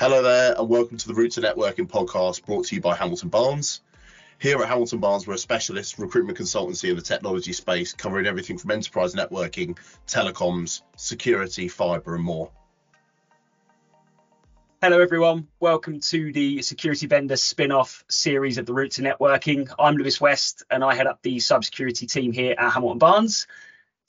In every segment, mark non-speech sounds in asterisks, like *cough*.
Hello there, and welcome to the Route to Networking podcast brought to you by Hamilton Barnes. Here at Hamilton Barnes, we're a specialist recruitment consultancy in the technology space, covering everything from enterprise networking, telecoms, security, fibre, and more. Hello, everyone. Welcome to the security vendor spin off series of the Route to Networking. I'm Lewis West, and I head up the cybersecurity team here at Hamilton Barnes.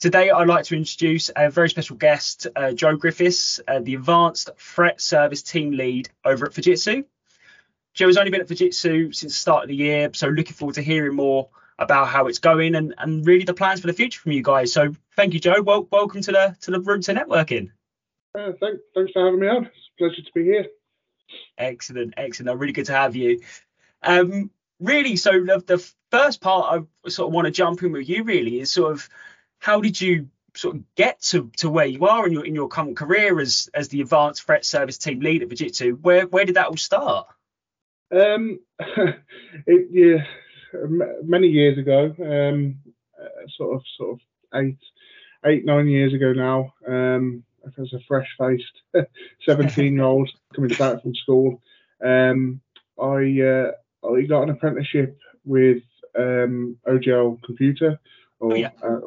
Today, I'd like to introduce a very special guest, uh, Joe Griffiths, uh, the Advanced Threat Service Team Lead over at Fujitsu. Joe has only been at Fujitsu since the start of the year, so looking forward to hearing more about how it's going and, and really the plans for the future from you guys. So thank you, Joe. Well, welcome to the to the Route to Networking. Uh, thank, thanks for having me on. It's a pleasure to be here. Excellent, excellent. Really good to have you. Um, really, so the, the first part I sort of want to jump in with you really is sort of how did you sort of get to, to where you are in your in your current career as as the advanced threat service team lead at Fujitsu? Where where did that all start? Um, *laughs* it, yeah, many years ago, um, uh, sort of sort of eight eight nine years ago now. Um, as a fresh faced *laughs* 17 year old *laughs* coming back from school, um, I uh, I got an apprenticeship with um, OGL Computer or yeah. uh,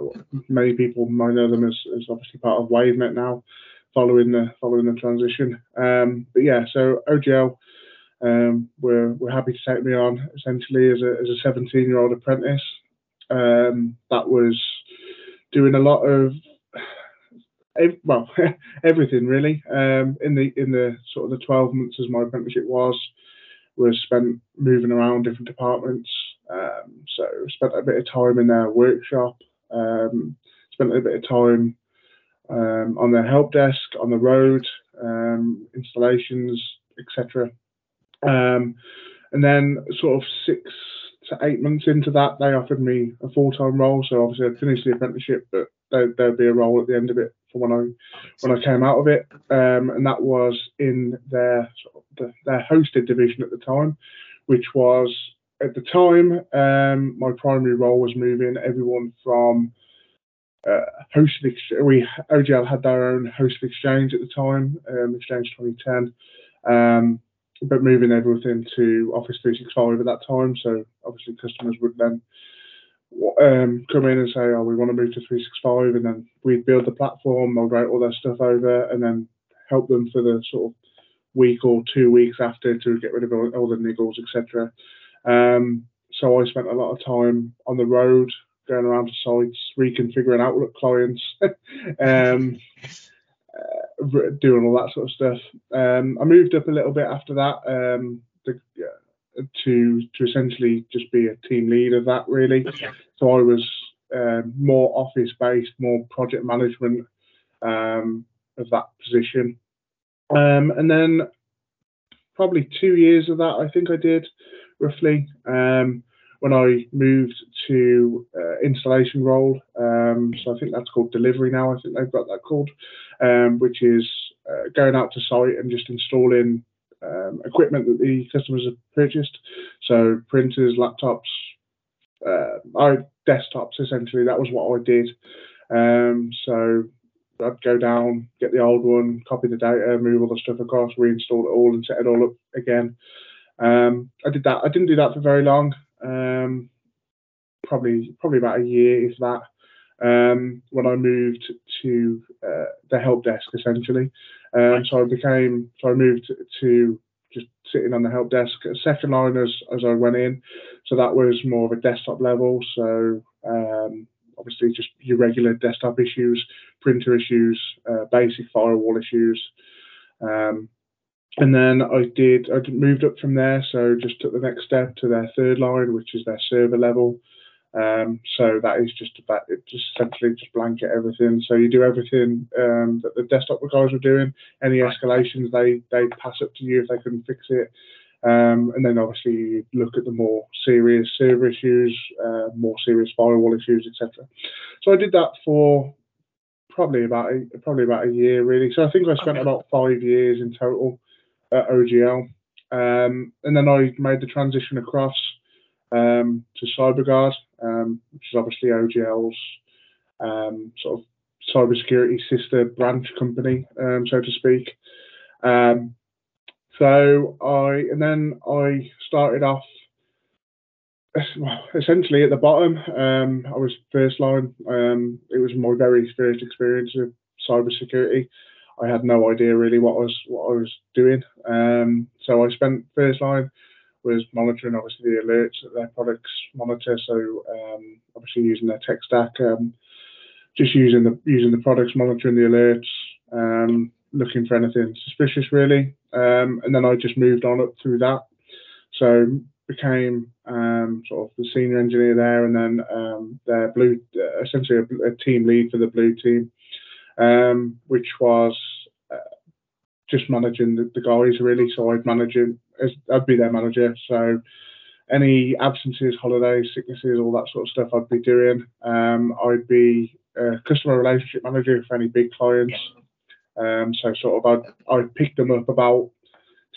many people might know them as, as obviously part of WaveNet now, following the following the transition. Um, but yeah, so OGL um, were were happy to take me on essentially as a as a 17 year old apprentice. Um, that was doing a lot of well *laughs* everything really um, in the in the sort of the 12 months as my apprenticeship was was spent moving around different departments um, so spent a bit of time in their workshop, um, spent a bit of time um, on their help desk, on the road, um, installations, etc. Um, and then sort of six to eight months into that, they offered me a full-time role. So obviously I'd finished the apprenticeship, but there, would be a role at the end of it for when I when I came out of it, um, and that was in their sort of the, their hosted division at the time, which was at the time, um, my primary role was moving everyone from uh, hosted. Ex- we OGL had their own hosted exchange at the time, um, Exchange 2010, um, but moving everything to Office 365 at that time. So obviously, customers would then um, come in and say, "Oh, we want to move to 365," and then we'd build the platform, migrate all their stuff over, and then help them for the sort of week or two weeks after to get rid of all, all the niggles, etc. Um, so I spent a lot of time on the road, going around to sites, reconfiguring Outlook clients, *laughs* um, uh, doing all that sort of stuff. Um, I moved up a little bit after that um, the, uh, to to essentially just be a team lead of that really. So I was um, more office based, more project management um, of that position. Um, and then probably two years of that, I think I did roughly. Um, when I moved to uh, installation role, um, so I think that's called delivery now. I think they've got that called, um, which is uh, going out to site and just installing um, equipment that the customers have purchased. So printers, laptops, uh, I desktops essentially. That was what I did. Um, so I'd go down, get the old one, copy the data, move all the stuff across, reinstall it all, and set it all up again. Um, I did that. I didn't do that for very long. Um, probably probably about a year, if that. Um, when I moved to uh, the help desk, essentially. Um, so I became so I moved to just sitting on the help desk, second line as as I went in. So that was more of a desktop level. So um, obviously just your regular desktop issues, printer issues, uh, basic firewall issues. Um, and then I did I moved up from there, so just took the next step to their third line, which is their server level. Um, so that is just about it, just essentially just blanket everything. So you do everything um, that the desktop guys were doing. Any escalations they they pass up to you if they couldn't fix it. Um, and then obviously you look at the more serious server issues, uh, more serious firewall issues, etc. So I did that for probably about a, probably about a year really. So I think I spent okay. about five years in total at OGL. Um, and then I made the transition across um, to CyberGuard, um, which is obviously OGL's um, sort of cybersecurity sister branch company, um, so to speak. Um, So I and then I started off essentially at the bottom. I was first line. It was my very first experience with cybersecurity. I had no idea really what I was what I was doing. Um, so I spent first line was monitoring obviously the alerts that their products monitor. So um, obviously using their tech stack, um, just using the using the products, monitoring the alerts, um, looking for anything suspicious really. Um, and then I just moved on up through that. So became um, sort of the senior engineer there, and then um, their blue, uh, essentially a, a, team lead for the blue team, um, which was uh, just managing the, the, guys really. So I'd manage it, I'd be their manager. So any absences, holidays, sicknesses, all that sort of stuff, I'd be doing. Um, I'd be a customer relationship manager for any big clients. Um, so sort of I'd, I'd pick them up about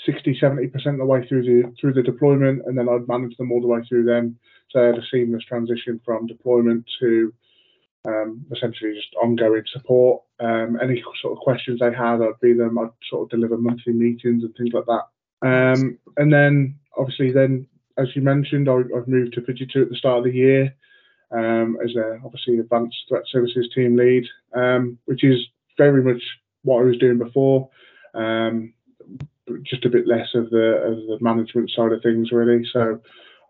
60, 70% of the way through the through the deployment, and then I'd manage them all the way through then. So I had a seamless transition from deployment to um, essentially just ongoing support. Um, any sort of questions they had, I'd be them. I'd sort of deliver monthly meetings and things like that. Um, and then obviously, then as you mentioned, I, have moved to Fujitsu at the start of the year um, as a obviously advanced threat services team lead, um, which is very much what I was doing before. Just a bit less of the of the management side of things really. So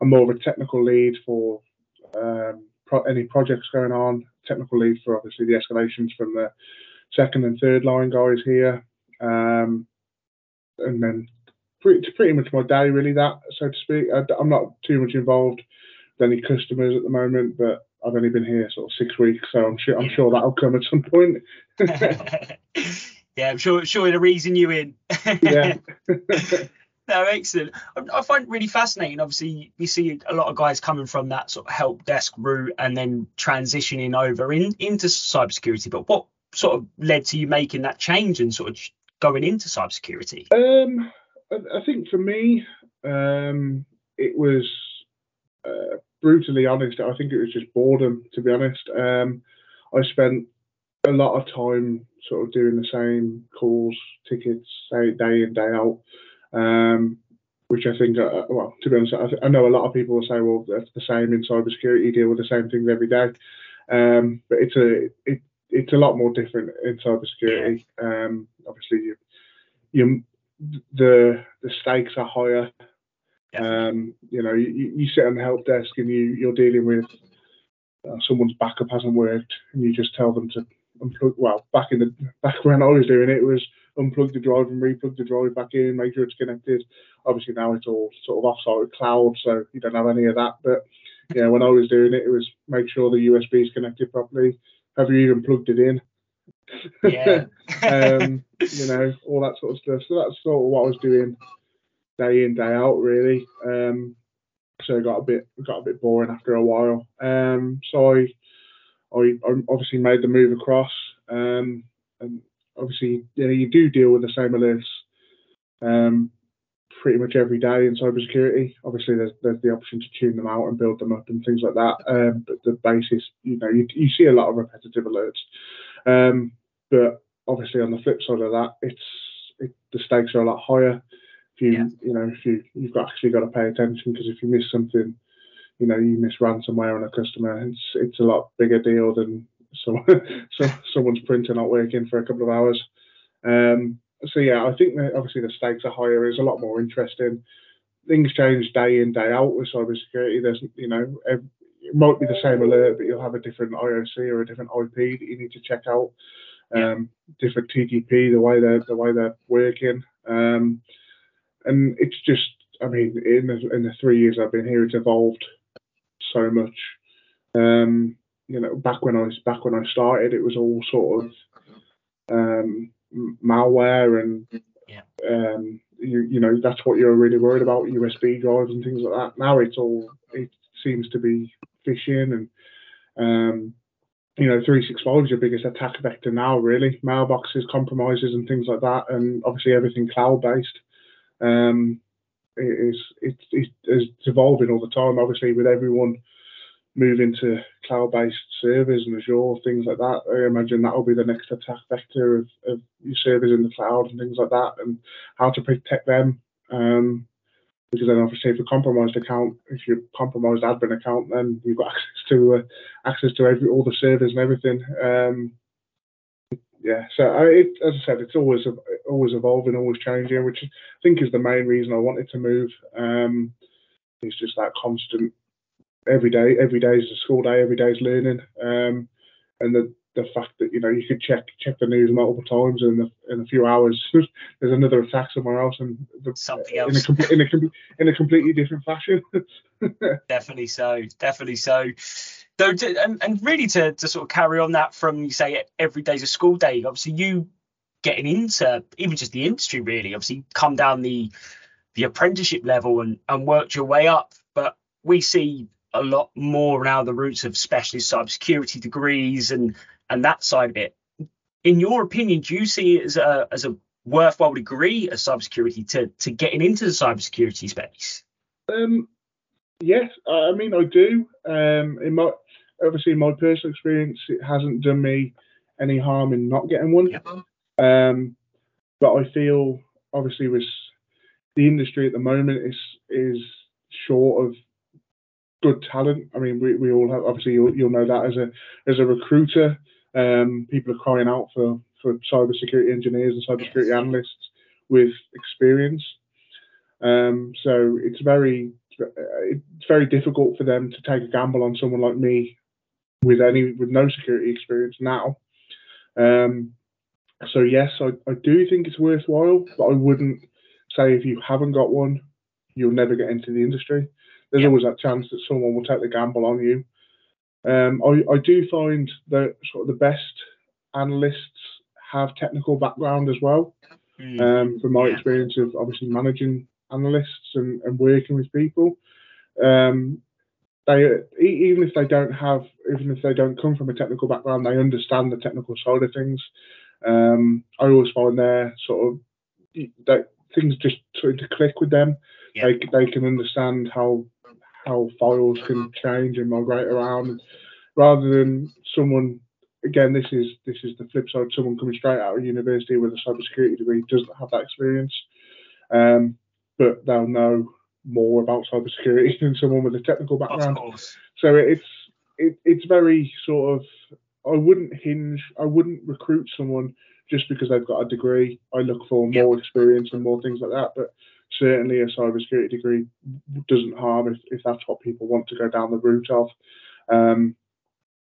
I'm more of a technical lead for um, pro- any projects going on. Technical lead for obviously the escalations from the second and third line guys here, um, and then pretty, it's pretty much my day really that so to speak. I, am not too much involved with any customers at the moment, but I've only been here sort of six weeks, so I'm sure I'm sure that'll come at some point. *laughs* Yeah, I'm sure sure the reason you in. yeah. *laughs* *laughs* no, excellent. I, find it really fascinating. Obviously, we see a lot of guys coming from that sort of help desk route and then transitioning over in, into cybersecurity. But what sort of led to you making that change and sort of going into cybersecurity? Um, I, I think for me, um, it was uh, brutally honest. I think it was just boredom, to be honest. Um, I spent a lot of time sort of doing the same calls, tickets, day, day in, day out. Um, which I think, uh, well, to be honest, I, th- I, know a lot of people will say, well, that's the same in cybersecurity, you deal with the same things every day. Um, but it's a it, it's a lot more different in cybersecurity. Um, obviously, you, you the the stakes are higher. Um, you know, you, you sit on the help desk and you you're dealing with uh, someone's backup hasn't worked, and you just tell them to unplug. Well, back in the back when I was doing it, it was unplug the drive and replug the drive back in, make sure it's connected. Obviously now it's all sort of offsite cloud, so you don't have any of that. But yeah, when I was doing it, it was make sure the USB is connected properly. Have you even plugged it in? Yeah. *laughs* um, you know, all that sort of stuff. So that's sort of what I was doing day in, day out, really. Um, so it got a bit got a bit boring after a while. Um, so I I, I obviously made the move across, um, and obviously you know you do deal with the same alerts um, pretty much every day in cybersecurity. Obviously, there's there's the option to tune them out and build them up and things like that. Um, but the basis, you know, you, you see a lot of repetitive alerts. Um, but obviously, on the flip side of that, it's it, the stakes are a lot higher. If you you know if you you've got, actually got to pay attention because if you miss something you know you miss ransomware on a customer, it's it's a lot bigger deal than so, *laughs* so someone's printer not working for a couple of hours. Um, so yeah, I think that obviously the stakes are higher. It's a lot more interesting. Things change day in day out with cybersecurity. There's you know it might be the same alert, but you'll have a different IOC or a different IP that you need to check out. Um, different TTP, the way they're the way they're working, um, and it's just I mean in the, in the three years I've been here, it's evolved so much. Um, you know, back when I was back when I started, it was all sort of um, malware and yeah. um, you you know that's what you're really worried about USB drives and things like that. Now it's all it seems to be phishing and um, you know 365 is your biggest attack vector now really mailboxes compromises and things like that and obviously everything cloud based um, it is it's, it's evolving all the time. Obviously, with everyone move into cloud-based servers and Azure, things like that. I imagine that will be the next attack vector of, of your servers in the cloud and things like that, and how to protect them. Um, because then obviously if a compromised account, if you're compromised admin account, then you've got *laughs* access to uh, access to every all the servers and everything. Um, yeah, so I, it, as I said, it's always always evolving, always changing, which I think is the main reason I wanted to move. Um, it's just that constant every day. Every day is a school day. Every day is learning, um, and the the fact that you know you could check check the news multiple times and in, in a few hours *laughs* there's another attack somewhere else and the, something else in a, in a, in a completely different fashion. *laughs* definitely so. Definitely so. Though, and, and really to, to sort of carry on that from you say every day's a school day. Obviously, you getting into even just the industry really. Obviously, come down the the apprenticeship level and and worked your way up. But we see a lot more now the roots of specialist cybersecurity degrees and and that side of it. In your opinion, do you see it as a as a worthwhile degree of cybersecurity to to getting into the cybersecurity space? Um, yes, I mean I do. Um, in my obviously in my personal experience, it hasn't done me any harm in not getting one. Um, but I feel obviously with the industry at the moment is is short of good talent. I mean, we, we all have obviously you'll, you'll know that as a as a recruiter, um, people are crying out for for cybersecurity engineers and cybersecurity analysts with experience. Um, so it's very it's very difficult for them to take a gamble on someone like me with any with no security experience now. Um, so yes, I, I do think it's worthwhile, but I wouldn't say if you haven't got one, you'll never get into the industry. There's always that chance that someone will take the gamble on you. Um, I, I do find that sort of the best analysts have technical background as well. Mm. Um, from my yeah. experience of obviously managing analysts and, and working with people, um, they even if they don't have, even if they don't come from a technical background, they understand the technical side of things. Um, I always find their sort of that things just sort of click with them. Yeah. They they can understand how how files can change and migrate around, rather than someone. Again, this is this is the flip side. Someone coming straight out of university with a cybersecurity degree doesn't have that experience, um, but they'll know more about cybersecurity *laughs* than someone with a technical background. So it's it, it's very sort of. I wouldn't hinge. I wouldn't recruit someone just because they've got a degree. I look for more experience and more things like that. But certainly a cybersecurity degree doesn't harm if, if that's what people want to go down the route of. Um,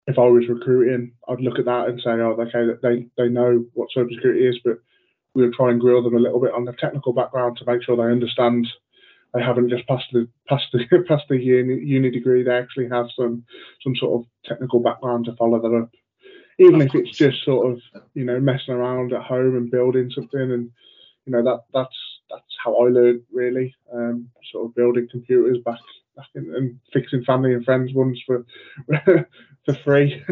if I was recruiting, I'd look at that and say, oh, okay, they, they know what cybersecurity is, but we'll try and grill them a little bit on the technical background to make sure they understand they haven't just passed the passed the *laughs* passed the uni, uni degree. They actually have some some sort of technical background to follow that up, even if it's just sort of you know messing around at home and building something, and you know that that's that's how I learned really, um, sort of building computers back, back in, and fixing family and friends ones for *laughs* for free.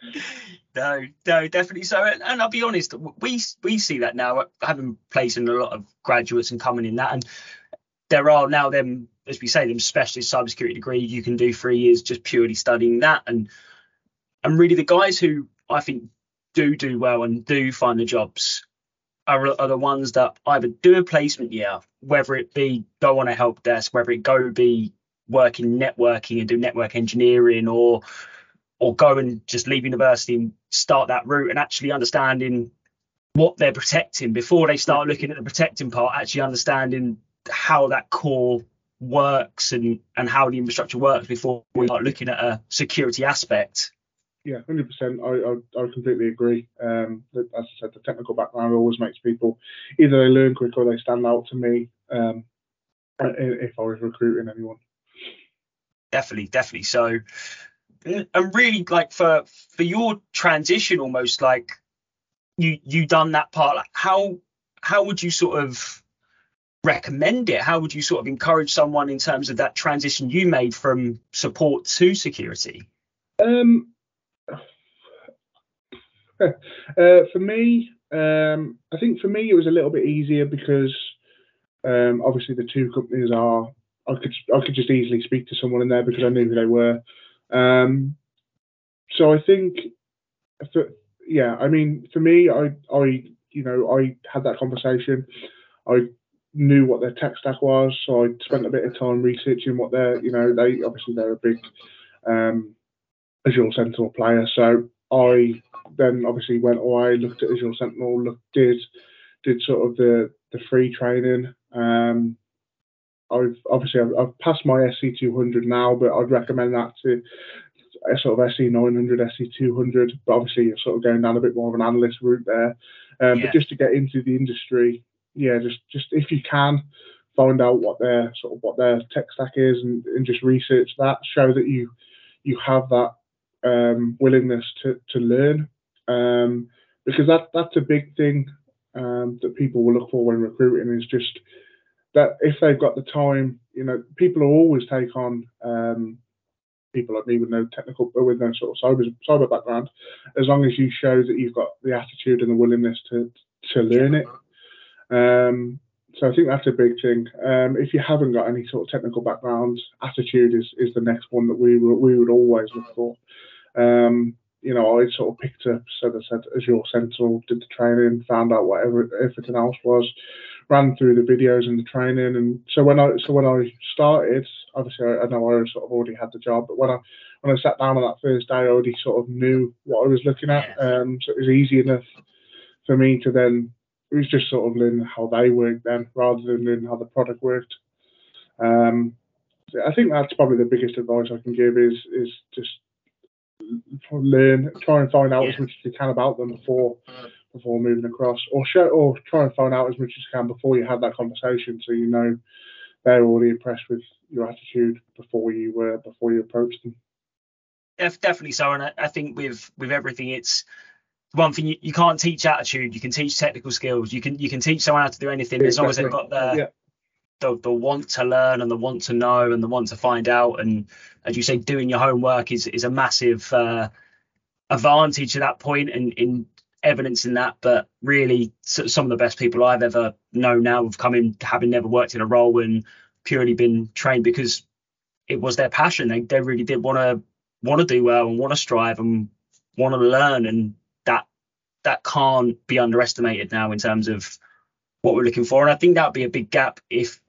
*laughs* no, no, definitely so. And, I'll be honest, we we see that now, having placed in a lot of graduates and coming in that, and there are now them, as we say, them specialist cybersecurity degree you can do three years just purely studying that, and and really the guys who I think do do well and do find the jobs are, are the ones that either do a placement year, whether it be go on a help desk, whether it go be working networking and do network engineering, or or go and just leave university and start that route and actually understanding what they're protecting before they start looking at the protecting part, actually understanding how that core works and and how the infrastructure works before we start looking at a security aspect. Yeah, hundred percent. I, I, I completely agree. Um, as I said, the technical background always makes people either they learn quick or they stand out to me. Um, if I was recruiting anyone. Definitely, definitely. So, and really, like for for your transition, almost like you you done that part. Like how how would you sort of recommend it? How would you sort of encourage someone in terms of that transition you made from support to security? Um, *laughs* uh, for me, um, I think for me it was a little bit easier because um, obviously the two companies are. I could I could just easily speak to someone in there because I knew who they were. Um, so I think, for, yeah, I mean, for me, I, I, you know, I had that conversation. I knew what their tech stack was, so I spent a bit of time researching what their, you know, they obviously they're a big um, Azure Sentinel player. So I then obviously went away, looked at Azure Sentinel, looked, did did sort of the the free training. Um, I've obviously I've, I've passed my SC 200 now, but I'd recommend that to a sort of SC 900, SC 200. But obviously you're sort of going down a bit more of an analyst route there. Um, yeah. But just to get into the industry, yeah, just just if you can find out what their sort of what their tech stack is and, and just research that, show that you you have that um, willingness to to learn, um, because that that's a big thing um, that people will look for when recruiting is just that if they've got the time, you know, people will always take on um, people like me with no technical, with no sort of cyber cyber background, as long as you show that you've got the attitude and the willingness to to learn it. Um, so I think that's a big thing. Um, if you haven't got any sort of technical background, attitude is, is the next one that we we would always look for. Um, you know, I sort of picked up, so I said, Azure Sentinel, did the training, found out whatever everything else was, ran through the videos and the training, and so when I so when I started, obviously I, I know I sort of already had the job, but when I when I sat down on that first day, I already sort of knew what I was looking at, um, so it was easy enough for me to then it was just sort of learning how they worked then, rather than learning how the product worked. Um, I think that's probably the biggest advice I can give is is just learn, try and find out yeah. as much as you can about them before before moving across, or show, or try and find out as much as you can before you have that conversation, so you know they're already impressed with your attitude before you uh, before you approach them. Definitely so, and I, I think with with everything, it's one thing you, you can't teach attitude. You can teach technical skills. You can you can teach someone how to do anything as long as they've got the, yeah. the the want to learn and the want to know and the want to find out. And as you say, doing your homework is is a massive uh, advantage at that point and in evidence in that. But really, some of the best people I've ever known now have come in having never worked in a role and purely been trained because it was their passion. They they really did want to want to do well and want to strive and want to learn and that can't be underestimated now in terms of what we're looking for. And I think that would be a big gap if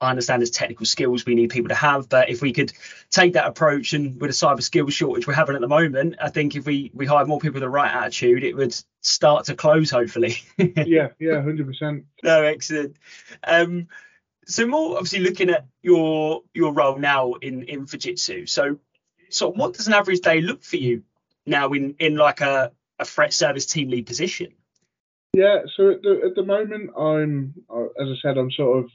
I understand there's technical skills we need people to have, but if we could take that approach and with a cyber skills shortage we're having at the moment, I think if we we hire more people with the right attitude, it would start to close hopefully. *laughs* yeah, yeah, hundred percent. No, excellent. Um, so more obviously looking at your your role now in in Fujitsu. So so what does an average day look for you now in in like a a threat service team lead position? Yeah, so at the at the moment, I'm uh, as I said, I'm sort of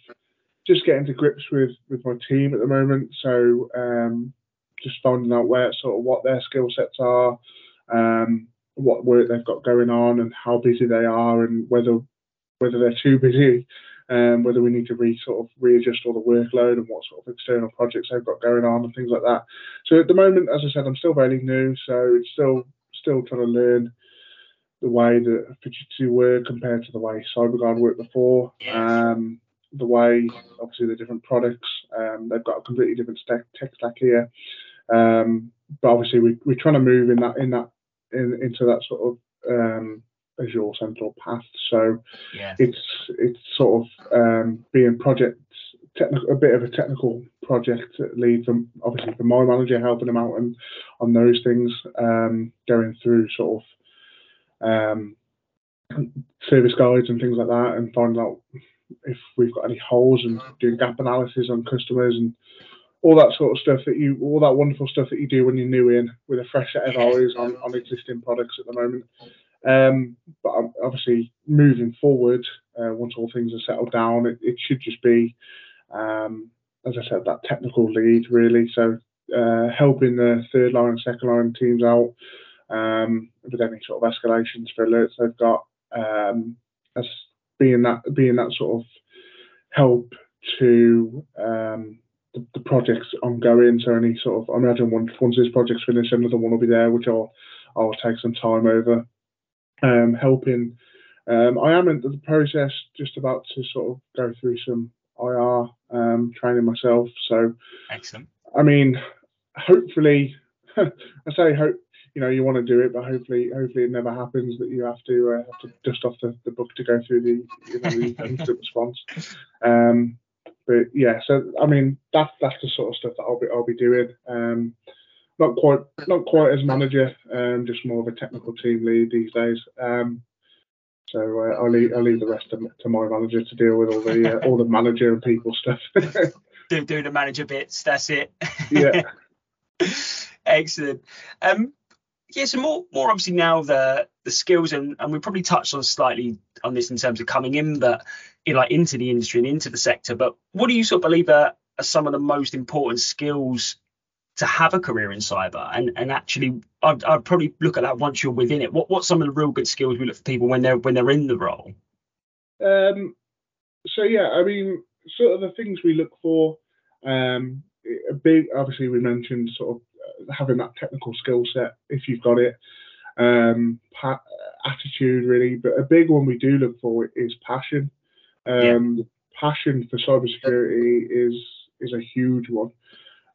just getting to grips with with my team at the moment. So um, just finding out where sort of what their skill sets are, um, what work they've got going on, and how busy they are, and whether whether they're too busy, um, whether we need to re sort of readjust all the workload and what sort of external projects they've got going on and things like that. So at the moment, as I said, I'm still very new, so it's still still trying to learn the way that Fujitsu work compared to the way CyberGuard worked before. Um, the way, obviously, the different products. Um, they've got a completely different stack, tech stack here. Um, but obviously, we, we're trying to move in that in that in, into that sort of um, Azure Sentinel path. So yeah. it's it's sort of um, being project technical, a bit of a technical project lead from obviously for my manager, helping him out and on those things, um, going through sort of um, service guides and things like that, and finding out if we've got any holes and doing gap analysis on customers and all that sort of stuff that you, all that wonderful stuff that you do when you're new in with a fresh set of eyes on, on existing products at the moment. Um, but obviously, moving forward, uh, once all things are settled down, it, it should just be um, as I said, that technical lead really. So uh, helping the third line and second line teams out um, with any sort of escalations for alerts they've got, um, as being that being that sort of help to um, the, the, projects ongoing. So any sort of I imagine once once this project's finished, another one will be there, which I'll I'll take some time over. Um, helping. Um, I am in the process just about to sort of go through some IR um, training myself. So, excellent. I mean, hopefully, *laughs* I say hope you know you want to do it, but hopefully, hopefully it never happens that you have to uh, have to dust off the, the book to go through the you know, the *laughs* instant response. Um, but yeah, so I mean that's that's the sort of stuff that I'll be I'll be doing. Um, not quite not quite as manager, um, just more of a technical team lead these days. Um, so uh, I'll leave I'll leave the rest to, to my manager to deal with all the uh, all the manager and people stuff. *laughs* do do the manager bits. That's it. Yeah. *laughs* Excellent. Um, yeah, so more more obviously now the the skills and and we probably touched on slightly on this in terms of coming in, but you know, like into the industry and into the sector. But what do you sort of believe are, are some of the most important skills to have a career in cyber? And and actually, I'd, I'd probably look at that once you're within it. What what's some of the real good skills we look for people when they're when they're in the role? Um, so yeah, I mean, sort of the things we look for. Um, a big, obviously, we mentioned sort of uh, having that technical skill set if you've got it. Um, pa- attitude really, but a big one we do look for is passion. Um, yeah. Passion for cybersecurity is is a huge one.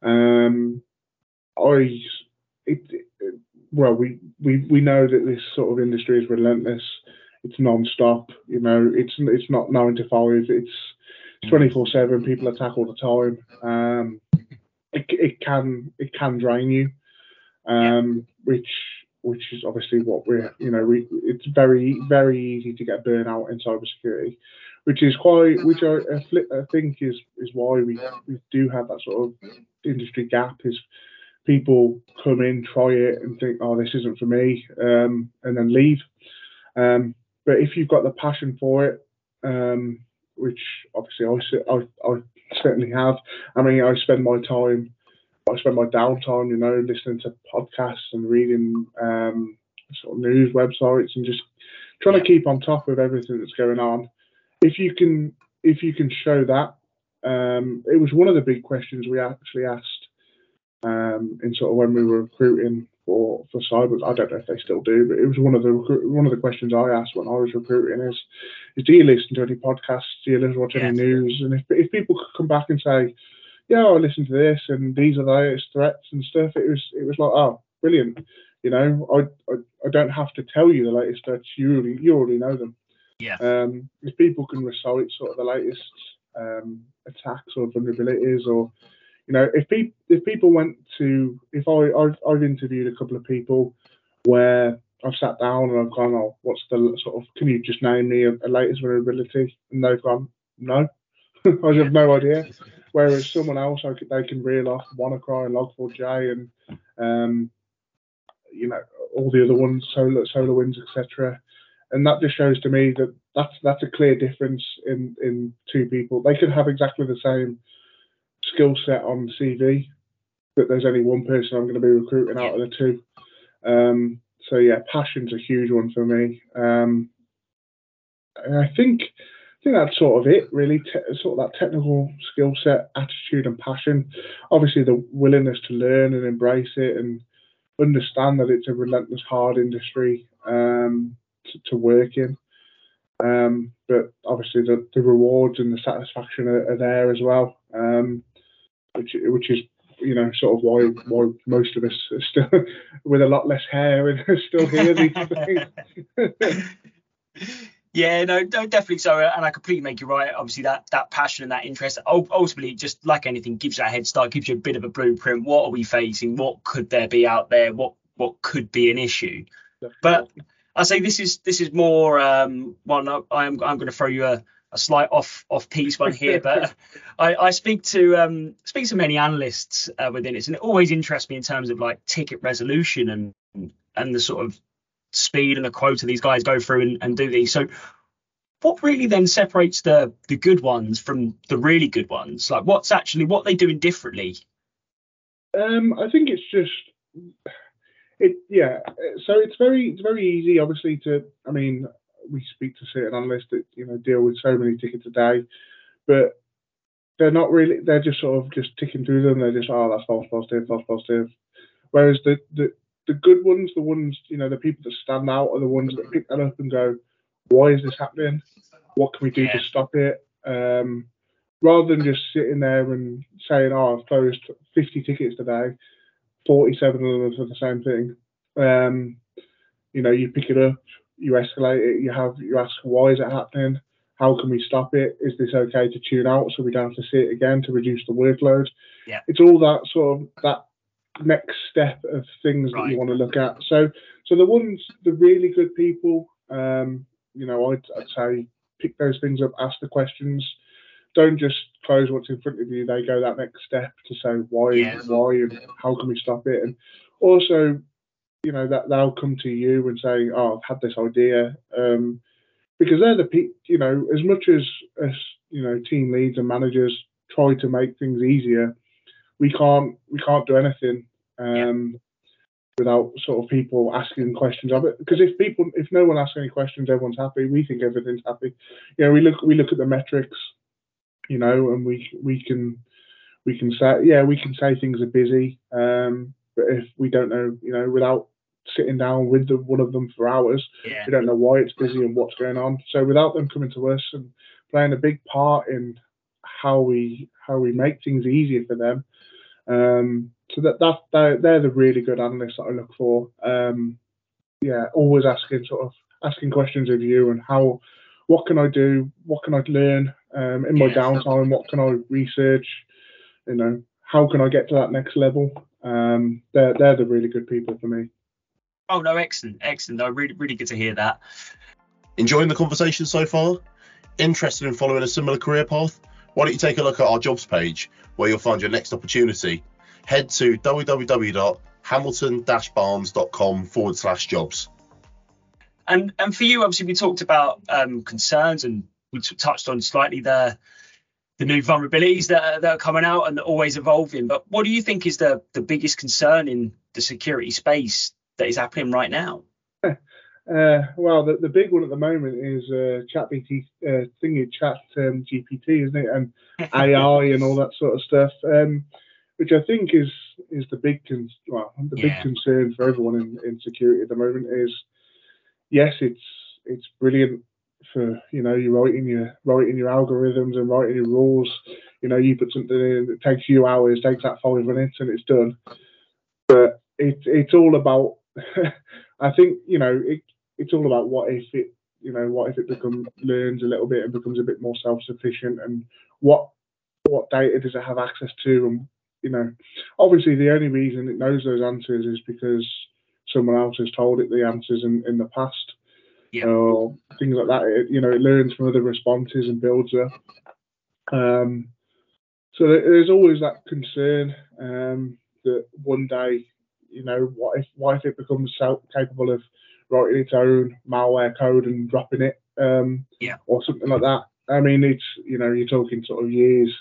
Um, I, it, it, well, we, we we know that this sort of industry is relentless. It's non-stop. You know, it's it's not nine to five. It's twenty four seven. People attack all the time. Um, it, it can it can drain you, um, which which is obviously what we're you know we it's very very easy to get burnout in cybersecurity which is quite, which I, I think is is why we, we do have that sort of industry gap. Is people come in, try it, and think, oh, this isn't for me, um, and then leave. Um, but if you've got the passion for it, um, which obviously I, I, I certainly have. I mean, I spend my time, I spend my downtime, you know, listening to podcasts and reading um, sort of news websites and just trying to keep on top of everything that's going on if you can if you can show that, um, it was one of the big questions we actually asked um, in sort of when we were recruiting for for cyber. I don't know if they still do, but it was one of the one of the questions I asked when I was recruiting is, is do you listen to any podcasts? Do you listen to watch any news? And if if people could come back and say, yeah, I listen to this and these are the latest threats and stuff, it was it was like, oh, brilliant. You know, I, I, I don't have to tell you the latest threats. You already you already know them. Yeah. Um, if people can recite sort of the latest um, attacks or vulnerabilities, or you know, if people if people went to if I I've, I've interviewed a couple of people where I've sat down and I've gone, oh, what's the sort of? Can you just name me a, a latest vulnerability? And they've gone, no, *laughs* I have no idea. Whereas someone else, I could, they can reel off WannaCry and Log4j and um, you know all the other ones, Solar SolarWinds, etc and that just shows to me that that's that's a clear difference in in two people. They could have exactly the same skill set on CV, but there's only one person I'm going to be recruiting out of the two. Um, so yeah, passion's a huge one for me. Um, and I think I think that's sort of it, really. Te- sort of that technical skill set, attitude, and passion. Obviously, the willingness to learn and embrace it, and understand that it's a relentless, hard industry. Um, to, to work in. Um, but obviously the, the rewards and the satisfaction are, are there as well, um, which which is you know sort of why why most of us are still *laughs* with a lot less hair and are *laughs* still here these *laughs* days. Yeah, no, no, definitely so, and I completely make you right. Obviously, that that passion and that interest, ultimately, just like anything, gives you a head start, gives you a bit of a blueprint. What are we facing? What could there be out there? What what could be an issue? But I say this is this is more um, one. I'm I'm going to throw you a, a slight off off piece one here, but *laughs* I, I speak to um, speak to many analysts uh, within it, and it always interests me in terms of like ticket resolution and and the sort of speed and the quota these guys go through and, and do these. So what really then separates the the good ones from the really good ones? Like what's actually what they doing differently? Um, I think it's just it yeah. So it's very it's very easy, obviously. To I mean, we speak to certain analysts that you know deal with so many tickets a day, but they're not really. They're just sort of just ticking through them. They're just oh that's false positive, false positive. Whereas the the the good ones, the ones you know, the people that stand out are the ones that pick that up and go, why is this happening? What can we do yeah. to stop it? Um, rather than just sitting there and saying, oh, I've closed 50 tickets today 47 of them for the same thing. Um, you know, you pick it up, you escalate it, you have you ask why is it happening? How can we stop it? Is this okay to tune out so we don't have to see it again to reduce the workload? Yeah. It's all that sort of that next step of things that you want to look at. So so the ones the really good people, um, you know, I'd, I'd say pick those things up, ask the questions. Don't just close what's in front of you. They go that next step to say why, Yeah. why, and how can we stop it. And also, you know, that they'll come to you and say, "Oh, I've had this idea," um, because they're the people. You know, as much as as you know, team leads and managers try to make things easier, we can't we can't do anything um, without sort of people asking questions of it. Because if people, if no one asks any questions, everyone's happy. We think everything's happy. You know, we look we look at the metrics, you know, and we we can we can say yeah we can say things are busy, um, but if we don't know, you know, without sitting down with the, one of them for hours, Yeah. we don't know why it's busy and what's going on. So without them coming to us and playing a big part in how we how we make things easier for them, um, so that that they're, they're the really good analysts that I look for. Um, yeah, always asking sort of asking questions of you and how what can I do, what can I learn um, in my Yeah. downtime, what can I research, you know, how can I get to that next level. Um, they're they're the really good people for me. Oh no, excellent, excellent. No, really, really good to hear that. Enjoying the conversation so far? Interested in following a similar career path? Why don't you take a look at our jobs page where you'll find your next opportunity? Head to www.hamilton-barnes.com forward slash jobs. And and for you, obviously, we talked about um, concerns and we touched on slightly the the new vulnerabilities that are, that are coming out and always evolving. But what do you think is the the biggest concern in the security space that is happening right now? *laughs* Uh, well, the, the big one at the moment is uh, chat uh, thingy, chat um, GPT, isn't it? And *laughs* AI and all that sort of stuff, um, which I think is is the big con- well, the big concern for everyone in, in security at the moment is yes, it's it's brilliant for you know you writing your writing your algorithms and writing your rules. You know, you put something in, it takes you hours, takes that five minutes, and it's done. But it's it's all about. *laughs* I think you know it, it's all about what if it you know what if it becomes learns a little bit and becomes a bit more self-sufficient and what what data does it have access to and you know obviously the only reason it knows those answers is because someone else has told it the answers in, in the past. Yeah. or things like that. It, you know it learns from other responses and builds up. Um so there's always that concern um that one day you know what if what if it becomes self capable of writing its own malware code and dropping it um Yeah. or something like that? I mean it's you know you're talking sort of years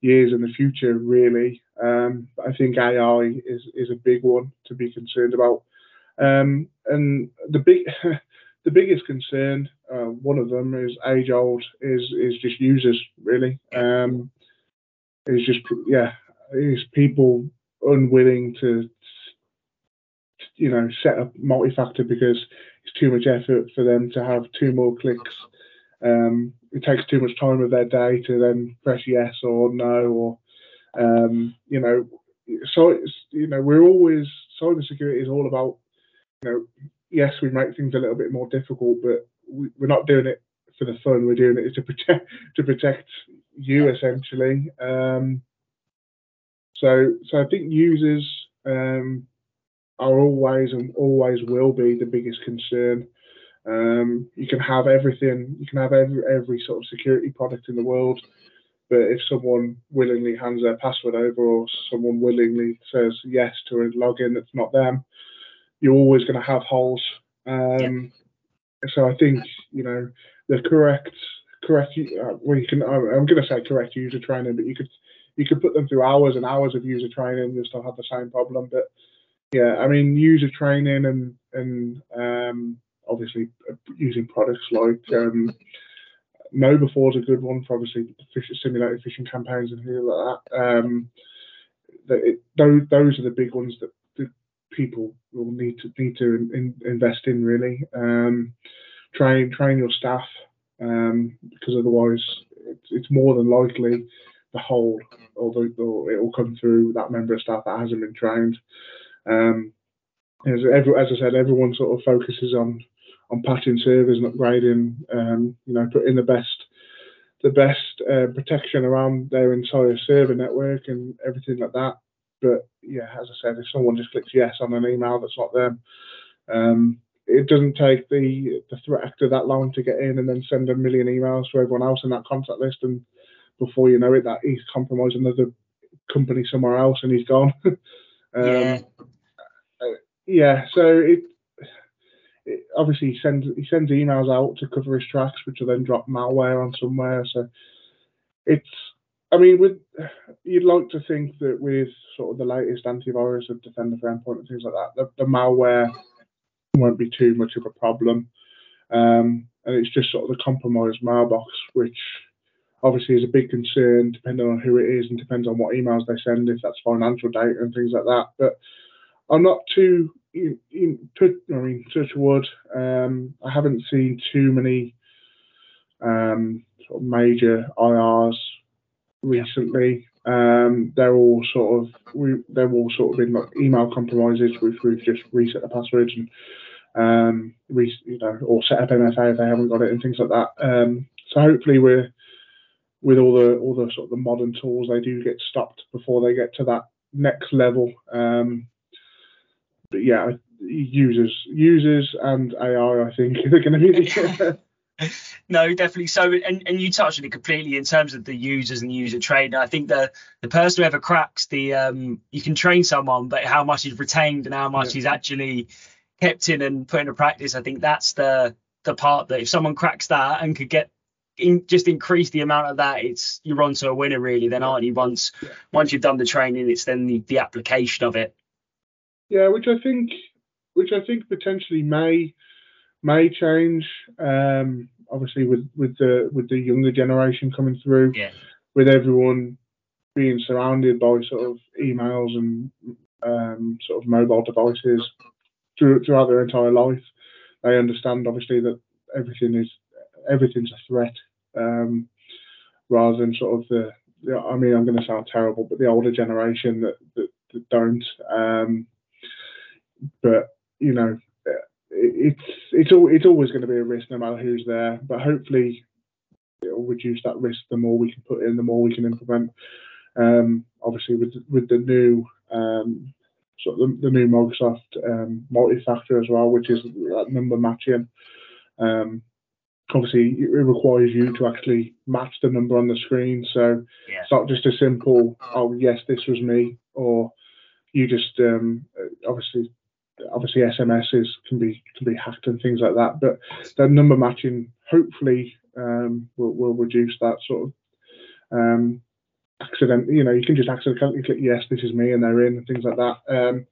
years in the future really. Um i think ai is is a big one to be concerned about. Um and the big *laughs* the biggest concern uh, one of them is age old is is just users really. Um is just yeah is people unwilling to you know set up multi-factor because it's too much effort for them to have two more clicks. Um it takes too much time of their day to then press yes or no or um you know so it's you know we're always cybersecurity is all about you know yes we make things a little bit more difficult but we, we're not doing it for the fun. We're doing it to protect to protect you essentially. Um so so i think users um are always and always will be the biggest concern. Um, you can have everything, you can have every, every sort of security product in the world, but if someone willingly hands their password over or someone willingly says yes to a login that's not them, you're always going to have holes. Um, So I think you know the correct correct uh, well you can I'm going to say correct user training, but you could you could put them through hours and hours of user training, you'll still have the same problem. But yeah, I mean, user training and and um, obviously uh, using products like um, KnowBe4 is a good one for obviously fish, simulated phishing campaigns and things like that. Um, it, those those are the big ones that, people will need to need to in, in, invest in really. Um, train train your staff um, because otherwise it's, it's more than likely the whole the, or it will come through that member of staff that hasn't been trained. Um, as, every, as I said, everyone sort of focuses on on patching servers and upgrading, um, you know, putting the best the best uh, protection around their entire server network and everything like that. But yeah, as I said, if someone just clicks yes on an email that's not them, um, it doesn't take the the threat actor that long to get in and then send a million emails to everyone else in that contact list, and before you know it, that he's compromised another company somewhere else and he's gone. *laughs* um, yeah. Yeah, so it, it, obviously he sends he sends emails out to cover his tracks, which will then drop malware on somewhere. So it's I mean, with you'd like to think that with sort of the latest antivirus of Defender for Endpoint and things like that, the, the malware won't be too much of a problem. Um, and it's just sort of the compromised mailbox, which obviously is a big concern depending on who it is and depends on what emails they send, if that's financial data and things like that. But I'm not too, you, you, I mean, touch wood, um, I haven't seen too many um, sort of major IRs recently. Um, they're all sort of we, they're all sort of been like email compromises, which we've just reset the passwords and um, re, you know, or set up MFA if they haven't got it and things like that. Um, so hopefully we're with all the all the sort of the modern tools, they do get stopped before they get to that next level. Um, but yeah, users users and AI, I think, *laughs* are going to be the *laughs* *laughs* no, definitely. So, and, and you touched on it completely in terms of the users and user training. I think the the person who ever cracks the um, you can train someone, but how much is retained and how much yeah. is actually kept in and put into practice. I think that's the the part that if someone cracks that and could get in, just increase the amount of that, it's you're on to a winner really. Then aren't you? Once once you've done the training, it's then the, the application of it. Yeah, which I think which I think potentially may may change. Um, obviously, with with the with the younger generation coming through, yeah. with everyone being surrounded by sort of emails and um, sort of mobile devices throughout their entire life, they understand obviously that everything is everything's a threat, um, rather than sort of the. I mean, I'm going to sound terrible, but the older generation that that, that don't. Um, but you know, it's it's all, it's always going to be a risk no matter who's there. But hopefully, it'll reduce that risk. The more we can put in, the more we can implement. Um, obviously, with with the new um, sort of the, the new Microsoft um, multi-factor as well, which is that number matching. Um, obviously, it requires you to actually match the number on the screen. So yeah. it's not just a simple, oh yes, this was me, or you just um, obviously obviously SMSs can be can be hacked and things like that. But the number matching hopefully um, will, will reduce that sort of um, accident. You know, you can just accidentally click yes, this is me, and they're in and things like that. Um,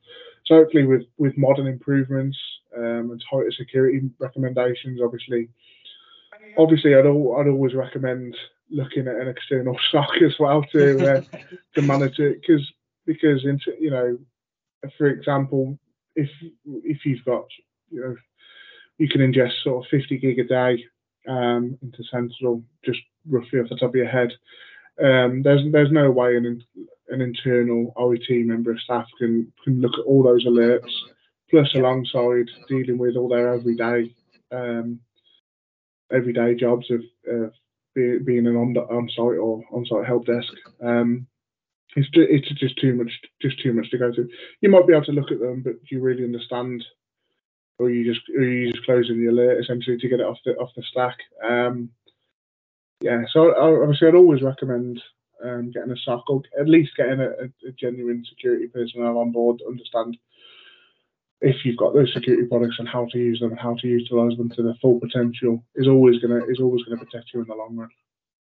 so hopefully with with modern improvements um, and tighter security recommendations, obviously, obviously I'd al- I'd always recommend looking at an external *laughs* SOC as well to uh, to monitor because because into you know for example if if you've got you know you can ingest sort of 50 gig a day um, into Sentinel just roughly off the top of your head. Um, there's there's no way an an internal OET member of staff can can look at all those alerts plus alongside dealing with all their everyday um, everyday jobs of uh, be, being an on on site or on site help desk. Um, it's just, it's just too much just too much to go through. You might be able to look at them, but do you really understand, or you just or you just closing the alert essentially to get it off the off the stack? Um, yeah, so obviously I'd always recommend um, getting a SOC or at least getting a, a, genuine security personnel on board to understand if you've got those security products and how to use them and how to utilize them to their full potential is always gonna is always gonna protect you in the long run.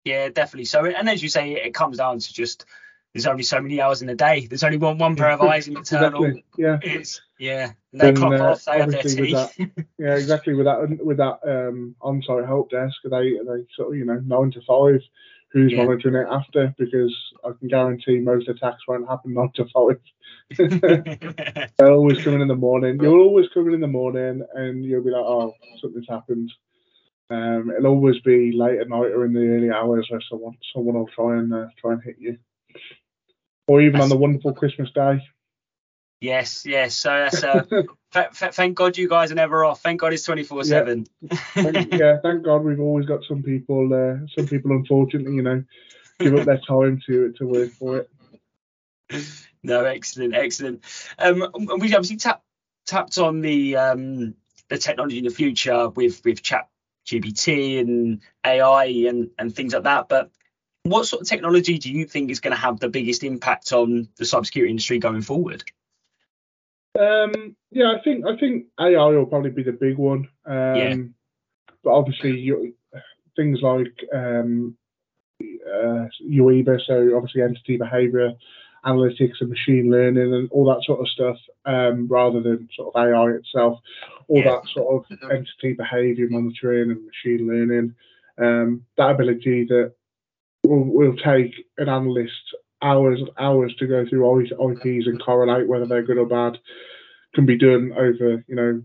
Yeah, definitely. So, and as you say, it comes down to just there's only so many hours in a day. There's only one one pair of eyes in eternal. Exactly. Yeah. It's yeah. They and, clock uh, off. They have their tea. That, *laughs* yeah, exactly. With that with that um, on-site help desk, they they sort of you know nine to five. Who's yeah. monitoring it after? Because I can guarantee most attacks won't happen nine to five. *laughs* They're always coming in the morning. You'll always come in in the morning, and you'll be like, oh, something's happened. Um, it'll always be late at night or in the early hours where someone someone will try and uh, try and hit you or even on the wonderful Christmas day. Yes, yes. So that's uh, *laughs* f- f- thank God you guys are never off. Thank God it's twenty four seven. Yeah, thank God we've always got some people. Uh, some people, unfortunately, you know, give up their time to to work for it. No, excellent, excellent. Um, we obviously tap, tapped on the um the technology in the future with with chat GPT and AI and and things like that, but what sort of technology do you think is going to have the biggest impact on the cybersecurity industry going forward? Um, yeah, I think I think AI will probably be the big one. Um, Yeah. But obviously, you, things like um, uh, UEBA, so obviously entity behavior analytics and machine learning and all that sort of stuff, um, rather than sort of AI itself. All Yeah. that sort of entity behavior monitoring and machine learning. Um, that ability that will, take an analyst hours and hours to go through all these IPs and correlate whether they're good or bad can be done over, you know,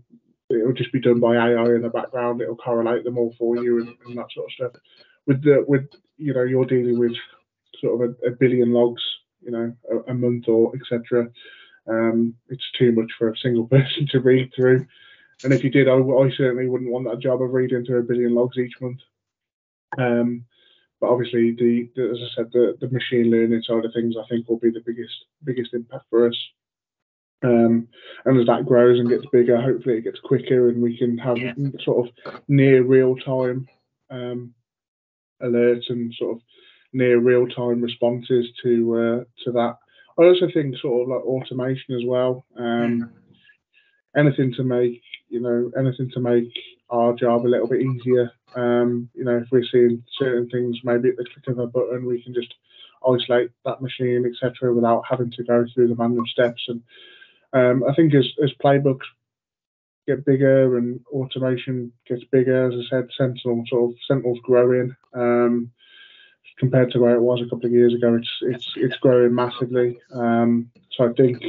it'll just be done by AI in the background. It'll correlate them all for you and, and that sort of stuff. With the with you know you're dealing with sort of a, a billion logs, you know, a, a month or etc. Um, it's too much for a single *laughs* person to read through. And if you did, I, I certainly wouldn't want that job of reading through a billion logs each month. Um, but obviously, the, the as I said, the, the machine learning side of things, I think, will be the biggest biggest impact for us. Um, and as that grows and gets bigger, hopefully it gets quicker and we can have Yeah. sort of near real time um, alerts and sort of near real time responses to uh, to that. I also think sort of like automation as well. Um, anything to make you know anything to make our job a little bit easier. Um, you know, if we're seeing certain things, maybe at the click of a button, we can just isolate that machine, etc., without having to go through the manual steps. And um, I think as as playbooks get bigger and automation gets bigger, as I said, Sentinel sort of Sentinel's growing. Um, compared to where it was a couple of years ago, it's it's it's growing massively. Um, so I think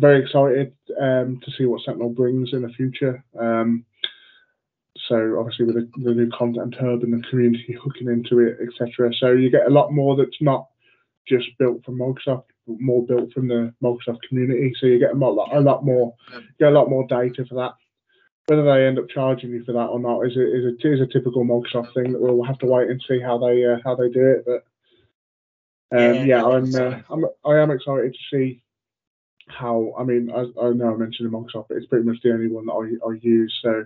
very excited um, to see what Sentinel brings in the future. Um, so obviously with the, the new content hub and the community hooking into it, etc. So you get a lot more that's not just built from Microsoft, but more built from the Microsoft community. So you get a lot, a lot more, get a lot more data for that. Whether they end up charging you for that or not is a, is a, is a typical Microsoft thing that we'll have to wait and see how they uh, how they do it. But um, Yeah, yeah, I'm, uh, I'm I am excited to see how. I mean, I, I know I mentioned Microsoft, but it's pretty much the only one that I, I use. So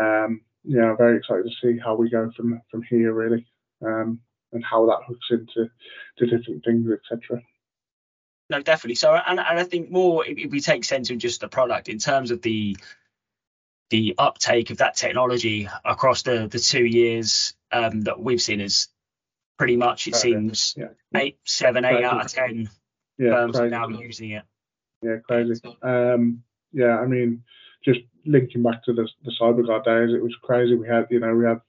um, yeah, very excited to see how we go from from here really, um, and how that hooks into to different things, etc. No, definitely. So, and, and I think more if, we take Sentinel just the product in terms of the the uptake of that technology across the the two years um, that we've seen is pretty much it seems yeah. eight, seven, eight Crazy. out of ten Yeah, firms are now using it. Yeah, crazy. Um, yeah, I mean, just linking back to the the CyberGuard days, it was crazy. We had, you know, we had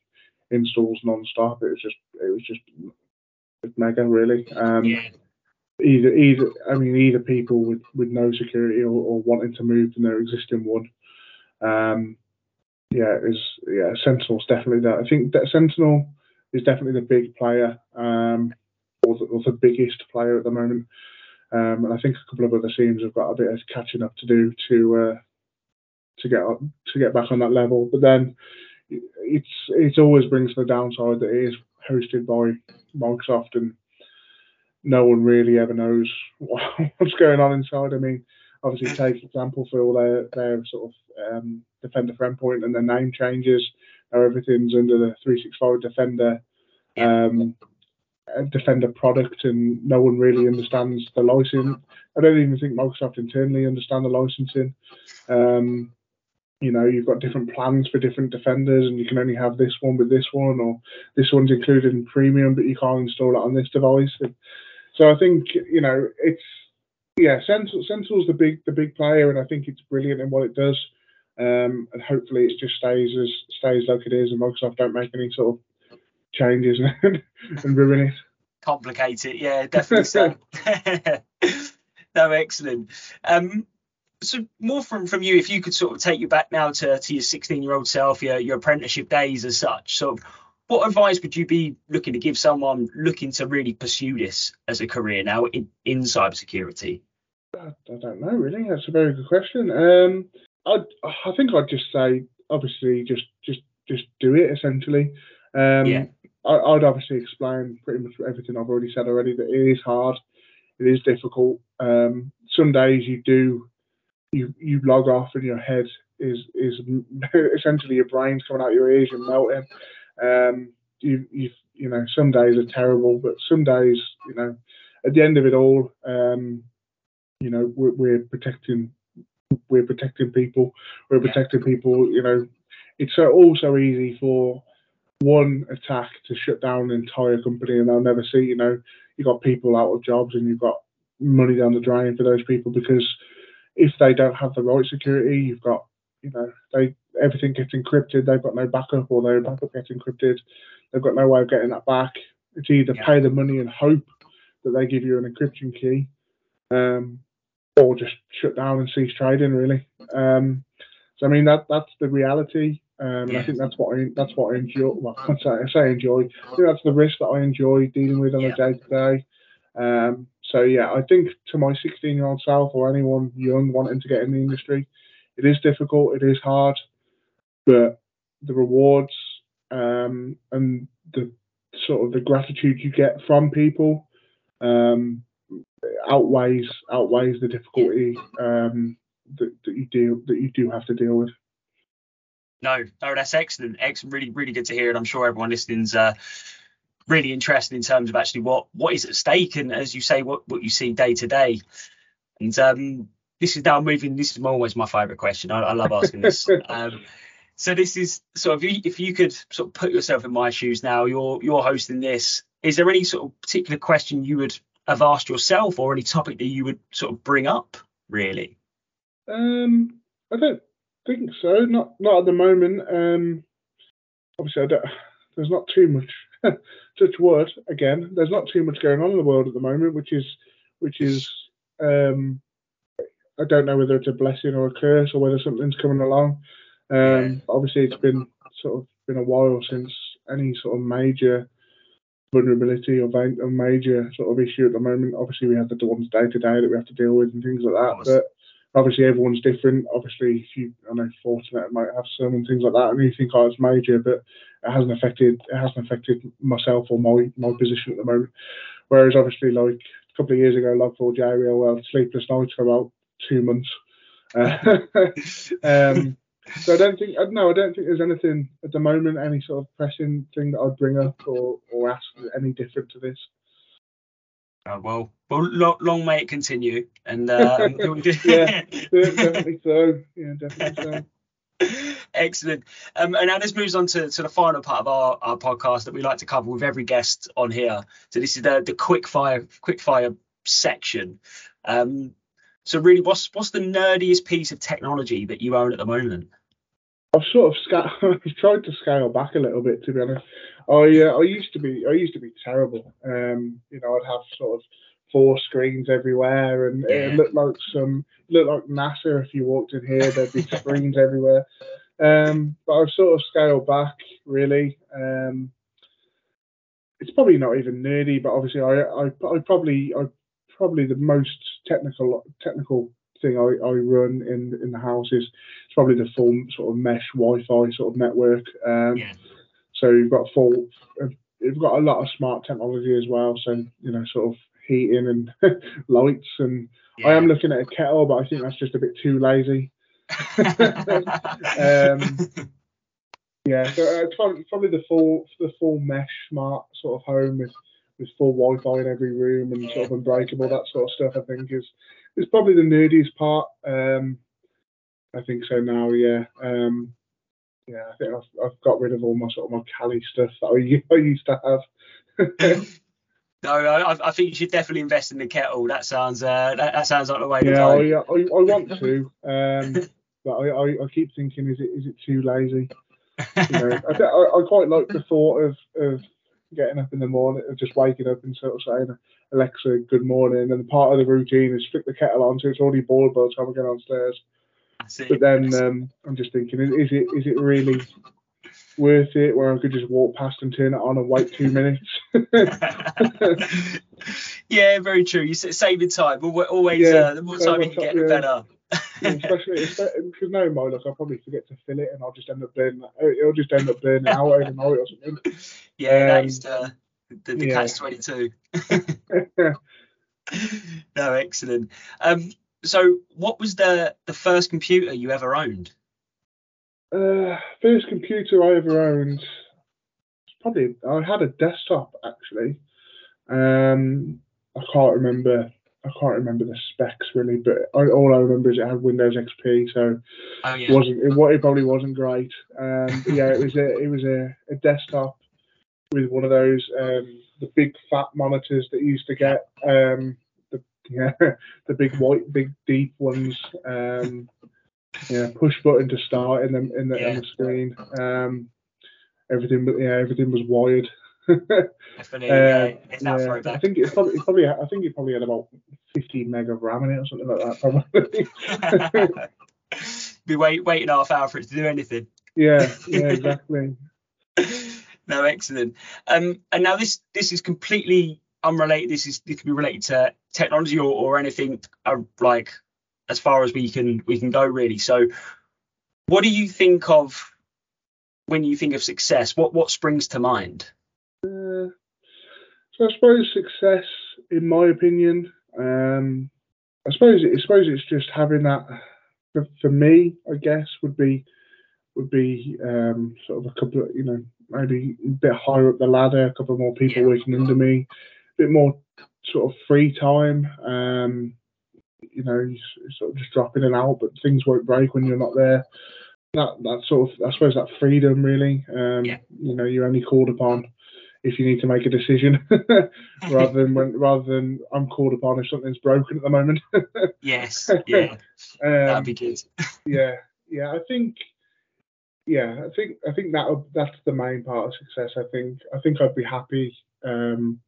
installs non-stop. It was just, it was just mega, really. Um, yeah, Either, either, I mean, either people with with no security or, or wanting to move from their existing one. Um, yeah, is yeah, Sentinel's definitely that. I think that Sentinel is definitely the big player, um, or the, or the biggest player at the moment. Um, and I think a couple of other teams have got a bit of catching up to do to uh, to get on, to get back on that level. But then it's it always brings the downside that it is hosted by Microsoft and no one really ever knows *laughs* what's going on inside. I mean, obviously take example for all their their sort of um, Defender for endpoint and their name changes. Now everything's under the 365 Defender um, uh, Defender product, and no one really understands the license. I don't even think Microsoft internally understand the licensing. Um, you know, you've got different plans for different defenders, and you can only have this one with this one, or this one's included in premium, but you can't install it on this device. And so I think you know it's yeah, Sentinel, Sentinel's the big the big player, and I think it's brilliant in what it does. Um, and hopefully it just stays as stays like it is, and Microsoft don't make any sort of changes *laughs* and, and ruin it. complicate it. Yeah, definitely so. *laughs* *laughs* no, excellent. Um, so more from from you, if you could sort of take you back now to to your 16 year old self, your your apprenticeship days as such. So, what advice would you be looking to give someone looking to really pursue this as a career now in in cybersecurity? I, I don't know really. That's a very good question. Um, I I think I'd just say obviously just just just do it essentially. Um, Yeah. I, I'd obviously explain pretty much everything I've already said already. That it is hard, it is difficult. Um, some days you do you you log off and your head is is *laughs* essentially your brain's coming out your ears, you're melting. Um, you you you know some days are terrible, but some days you know at the end of it all, um, you know we're, we're protecting we're protecting people. We're protecting people. You know, it's so also easy for one attack to shut down an entire company, and they'll never see. You know, you got people out of jobs, and you've got money down the drain for those people because if they don't have the right security, you've got you know they everything gets encrypted. They've got no backup, or their backup gets encrypted. They've got no way of getting that back. It's either Yeah. pay the money and hope that they give you an encryption key, um, or just shut down and cease trading. Really. Um, so I mean that that's the reality. Um, and. I think that's what I that's what I enjoy. Well, *laughs* I say, I say enjoy. I think that's the risk that I enjoy dealing with on a day to day. So yeah, I think to my 16 year old self or anyone young wanting to get in the industry, it is difficult, it is hard, but the rewards um, and the sort of the gratitude you get from people um, outweighs outweighs the difficulty um, that, that you do that you do have to deal with. No, no, that's excellent. Excellent. Really, really good to hear. And I'm sure everyone listening's uh, really interested in terms of actually what what is at stake and as you say, what what you see day to day. And um, this is now moving. This is always my favourite question. I, I love asking this. *laughs* um, so this is so if you if you could sort of put yourself in my shoes now, you're you're hosting this. Is there any sort of particular question you would have asked yourself, or any topic that you would sort of bring up? Really? Um, I don't think so. Not not at the moment. Um, obviously, I don't, there's not too much. *laughs* touch wood again. There's not too much going on in the world at the moment, which is which is um, I don't know whether it's a blessing or a curse or whether something's coming along. Um, obviously, it's been sort of been a while since any sort of major vulnerability or a major sort of issue at the moment. Obviously, we have the ones day to day that we have to deal with and things like that. But obviously, everyone's different. Obviously, if you, I know Fortinet might have some and things like that, and you think, oh, it's major, but it hasn't affected it hasn't affected myself or my my position at the moment. Whereas, obviously, like a couple of years ago, Log4j, we all had sleepless nights for about two months. Uh, *laughs* um, so I don't think uh, no, I don't think there's anything at the moment, any sort of pressing thing that I'd bring up or, or ask any different to this. Oh, well, well, long, long may it continue. And uh, *laughs* Yeah. *laughs* Yeah, definitely so. Yeah, definitely so. *laughs* Excellent. Um, and now this moves on to, to the final part of our, our podcast that we like to cover with every guest on here. So this is the the quick fire quick fire section. Um, so really, what's what's the nerdiest piece of technology that you own at the moment? I've sort of sca- *laughs* I've tried to scale back a little bit to be honest. I uh, I used to be I used to be terrible. Um, you know, I'd have sort of four screens everywhere, and Yeah. it looked like some looked like NASA if you walked in here. There'd be screens everywhere. Um, but I've sort of scaled back really. Um, it's probably not even nerdy, but obviously I I, I probably I probably the most technical technical thing I, I run in in the house is it's probably the full sort of mesh Wi-Fi sort of network. Um, Yeah. So you've got full, you've got a lot of smart technology as well. So you know, sort of heating and *laughs* lights, and I am looking at a kettle, but I think that's just a bit too lazy. *laughs* Um, Yeah, so uh, it's probably, probably the full the full mesh smart sort of home with with full Wi-Fi in every room and sort of unbreakable that sort of stuff. I think is is probably the nerdiest part. Um, I think so now. Yeah. Um, yeah, I think I've, I've got rid of all my sort of my Kali stuff that I *laughs* used to have. *laughs* no, I, I think you should definitely invest in the kettle. That sounds uh, that, that sounds like the way to yeah, go. I, I, I want to, *laughs* um, but I, I, keep thinking, is it is it too lazy? You know, I, I, quite like the thought of, of getting up in the morning, of just waking up and sort of saying, Alexa, good morning. And part of the routine is flick the kettle on, so it's already boiled by the time I get downstairs. But then um, I'm just thinking, is, it is it really worth it? Where I could just walk past and turn it on and wait two minutes. *laughs* yeah, very true. You saving time. Always, yeah, uh, the more time you can get, the better. especially *laughs* because now my luck, I'll probably forget to fill it, and I'll just end up burning. It'll just end up burning out overnight or something. Yeah, um, that is the the, the yeah. catch twenty two. *laughs* no, excellent. Um, so what was the the first computer you ever owned? Uh, first computer I ever owned. Probably I had a desktop actually. Um, I can't remember. I can't remember the specs really, but I, all I remember is it had Windows XP, so oh, yeah. it wasn't it, it probably wasn't great. Um, yeah, it was a it was a, a desktop with one of those um, the big fat monitors that you used to get. Um, yeah, *laughs* the big white, big deep ones. Um, yeah, push button to start in the in the, yeah. the screen. Um, everything, yeah, everything was wired. *laughs* Definitely, uh, yeah, I think it's probably, probably, I think it probably had about 15 meg of RAM in it or something like that. Probably. *laughs* Be wait, waiting half hour for it to do anything. Yeah, yeah, exactly. no, excellent. Um, and now this this is completely unrelated. This is this can be related to technology or, or anything uh, like as far as we can we can go really. So, what do you think of when you think of success? What what springs to mind? Uh, so I suppose success, in my opinion, um, I suppose I suppose it's just having that. For, for me, I guess would be would be um, sort of a couple of you know maybe a bit higher up the ladder, a couple more people working under me, bit more sort of free time. Um, you know, sort of just dropping it out, but things won't break when you're not there. That that sort of I suppose that freedom really. Um, yeah. You know, you're only called upon if you need to make a decision *laughs* rather than when rather than I'm called upon if something's broken at the moment. *laughs* yes, yeah, um, that'd be good. *laughs* yeah, yeah, I think, yeah, I think I think that that's the main part of success. I think I think I'd be happy, um,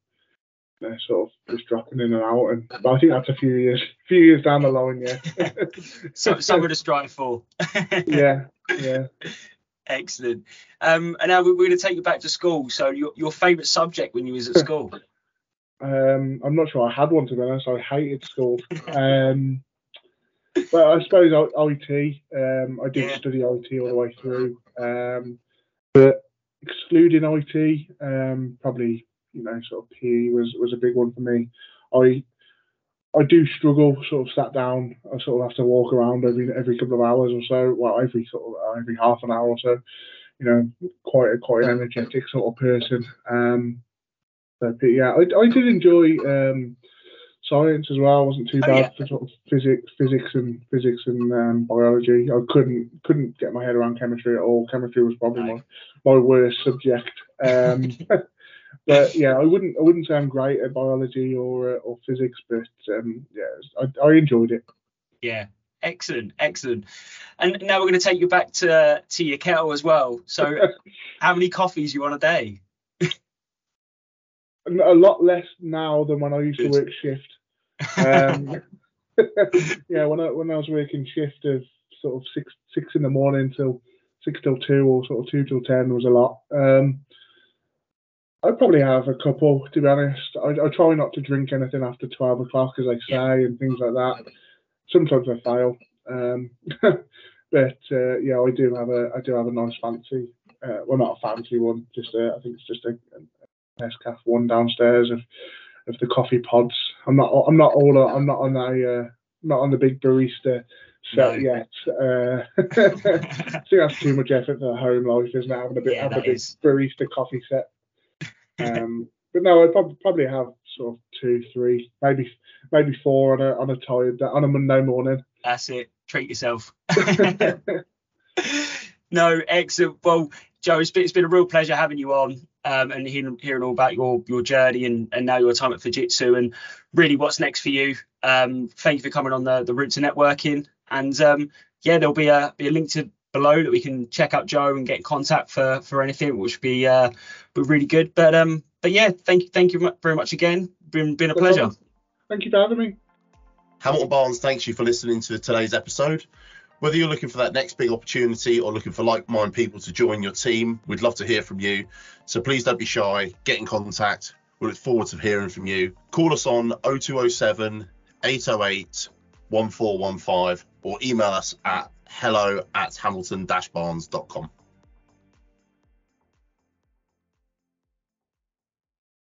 know, sort of just dropping in and out, and but I think that's a few years, few years down the line, yeah. so somewhere to strive for. yeah, yeah. Excellent. Um, and now we're going to take you back to school. So your your favourite subject when you was at school? *laughs* Um, I'm not sure I had one to be honest. I hated school. Um, but I suppose IT. Um, I did yeah. study IT all the way through. Um, but excluding IT, um, probably you know sort of PE was was a big one for me. I I do struggle, sort of sat down. I sort of have to walk around every every couple of hours or so. Well, every sort of uh, every half an hour or so. You know, quite a, quite an energetic sort of person. Um, but yeah, I, I did enjoy um, science as well. I wasn't too oh, bad oh, yeah. for sort of physics, physics and physics and um, biology. I couldn't couldn't get my head around chemistry at all. Chemistry was probably no. my, my worst subject. Um, *laughs* but yeah, I wouldn't I wouldn't say I'm great at biology or uh, or physics, but um, yeah, I, I enjoyed it. Yeah, excellent, excellent. And now we're going to take you back to to your kettle as well. So, *laughs* how many coffees you on a day? a lot less now than when I used Good. to work shift. Um, *laughs* yeah, when I when I was working shift of sort of six six in the morning till six till two or sort of two till ten was a lot. Um, I probably have a couple, to be honest. I, I try not to drink anything after 12 o'clock, as I say, yeah. and things like that. Sometimes I fail. Um, *laughs* but uh, yeah, I do have a I do have a nice fancy, uh, well not a fancy one, just a, I think it's just a, a Nescafe one downstairs of of the coffee pods. I'm not I'm not all I'm not on a uh, not on the big barista set no. yet. Uh, *laughs* I think that's too much effort for home life, isn't it? Having a bit yeah, have a big is. barista coffee set. Um, but no, I'd probably, probably have sort of two, three, maybe maybe four on a on a tired on a Monday morning. That's it. Treat yourself. *laughs* *laughs* no, excellent. Well, Joe, it's been, it's been a real pleasure having you on um, and hearing, hearing all about your your journey and, and now your time at Fujitsu and really what's next for you. Um, thank you for coming on the the route to networking and um, yeah, there'll be a be a link to below that we can check out Joe and get in contact for for anything, which would be uh, be really good. But um, but yeah, thank you, thank you very much again. Been been a pleasure. Thank you for having me. Hamilton Barnes, thanks you for listening to today's episode. Whether you're looking for that next big opportunity or looking for like-minded people to join your team, we'd love to hear from you. So please don't be shy, get in contact. We look forward to hearing from you. Call us on 0207 808 1415 or email us at hello at hamilton-barnes.com.